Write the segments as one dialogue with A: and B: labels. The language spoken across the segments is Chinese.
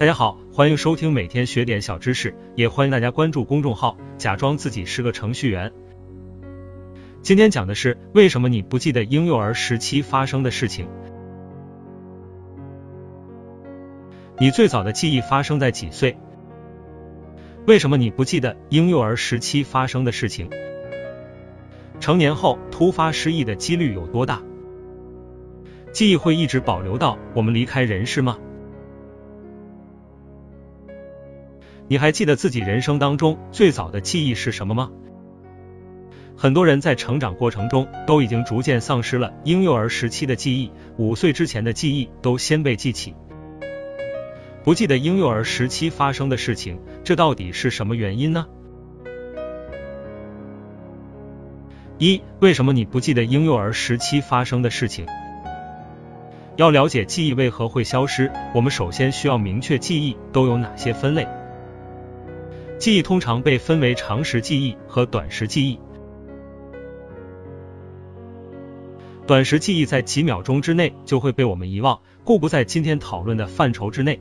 A: 大家好，欢迎收听每天学点小知识，也欢迎大家关注公众号，假装自己是个程序员。今天讲的是为什么你不记得婴幼儿时期发生的事情？你最早的记忆发生在几岁？为什么你不记得婴幼儿时期发生的事情？成年后突发失忆的几率有多大？记忆会一直保留到我们离开人世吗？你还记得自己人生当中最早的记忆是什么吗？很多人在成长过程中都已经逐渐丧失了婴幼儿时期的记忆，五岁之前的记忆都先被记起，不记得婴幼儿时期发生的事情，这到底是什么原因呢？一、为什么你不记得婴幼儿时期发生的事情？要了解记忆为何会消失，我们首先需要明确记忆都有哪些分类。记忆通常被分为长时记忆和短时记忆。短时记忆在几秒钟之内就会被我们遗忘，故不在今天讨论的范畴之内。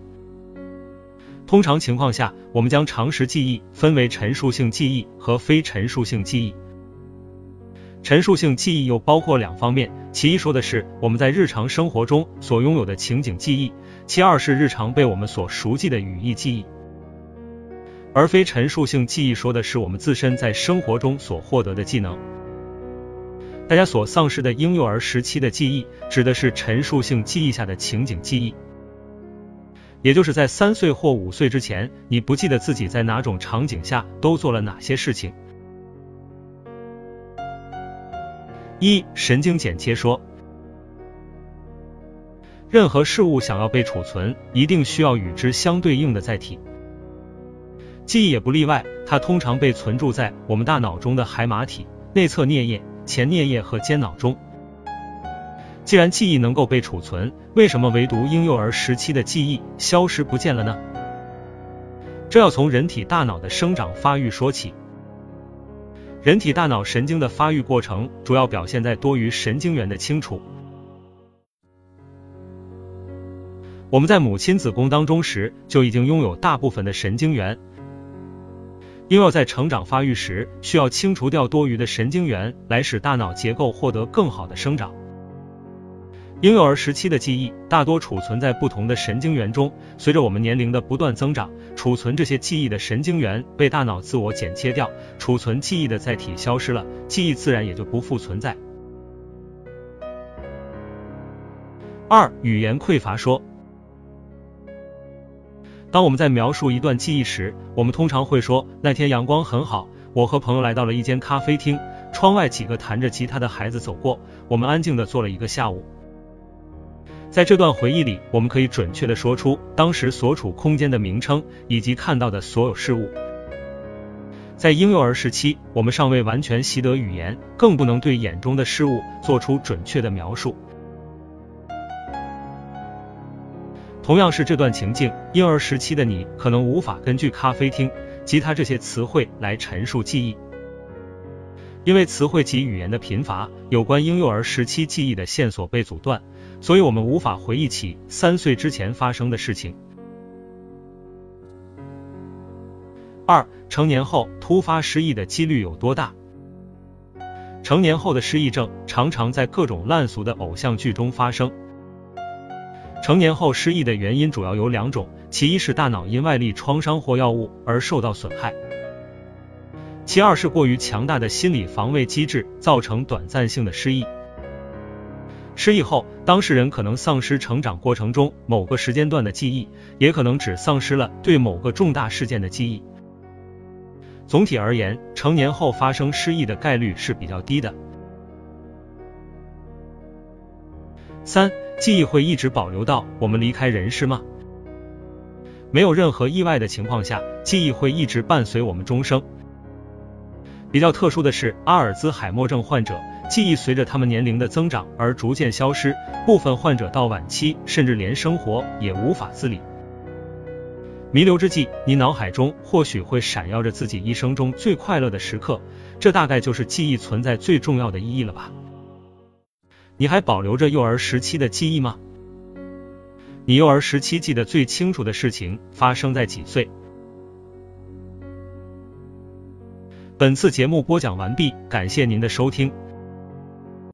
A: 通常情况下，我们将长时记忆分为陈述性记忆和非陈述性记忆。陈述性记忆又包括两方面，其一说的是我们在日常生活中所拥有的情景记忆，其二是日常被我们所熟记的语义记忆。而非陈述性记忆说的是我们自身在生活中所获得的技能。大家所丧失的婴幼儿时期的记忆，指的是陈述性记忆下的情景记忆，也就是在三岁或五岁之前，你不记得自己在哪种场景下都做了哪些事情。一、神经剪切说，任何事物想要被储存，一定需要与之相对应的载体，记忆也不例外。它通常被存储在我们大脑中的海马体、内侧颞叶。前颞叶和间脑中。既然记忆能够被储存，为什么唯独婴幼儿时期的记忆消失不见了呢？这要从人体大脑的生长发育说起。人体大脑神经的发育过程主要表现在多余神经元的清除。我们在母亲子宫当中时就已经拥有大部分的神经元。婴幼在成长发育时，需要清除掉多余的神经元，来使大脑结构获得更好的生长。婴幼儿时期的记忆大多储存在不同的神经元中，随着我们年龄的不断增长，储存这些记忆的神经元被大脑自我剪切掉，储存记忆的载体消失了，记忆自然也就不复存在。二、语言匮乏说。当我们在描述一段记忆时，我们通常会说那天阳光很好，我和朋友来到了一间咖啡厅，窗外几个弹着吉他的孩子走过，我们安静的坐了一个下午。在这段回忆里，我们可以准确的说出当时所处空间的名称以及看到的所有事物。在婴幼儿时期，我们尚未完全习得语言，更不能对眼中的事物做出准确的描述。同样是这段情境，婴儿时期的你可能无法根据咖啡厅、吉他这些词汇来陈述记忆，因为词汇及语言的贫乏，有关婴幼儿时期记忆的线索被阻断，所以我们无法回忆起三岁之前发生的事情。二、成年后突发失忆的几率有多大？成年后的失忆症常常在各种烂俗的偶像剧中发生。成年后失忆的原因主要有两种，其一是大脑因外力创伤或药物而受到损害，其二是过于强大的心理防卫机制造成短暂性的失忆。失忆后，当事人可能丧失成长过程中某个时间段的记忆，也可能只丧失了对某个重大事件的记忆。总体而言，成年后发生失忆的概率是比较低的。三。记忆会一直保留到我们离开人世吗？没有任何意外的情况下，记忆会一直伴随我们终生。比较特殊的是，阿尔兹海默症患者记忆随着他们年龄的增长而逐渐消失，部分患者到晚期甚至连生活也无法自理。弥留之际，你脑海中或许会闪耀着自己一生中最快乐的时刻，这大概就是记忆存在最重要的意义了吧。你还保留着幼儿时期的记忆吗？你幼儿时期记得最清楚的事情发生在几岁？本次节目播讲完毕，感谢您的收听。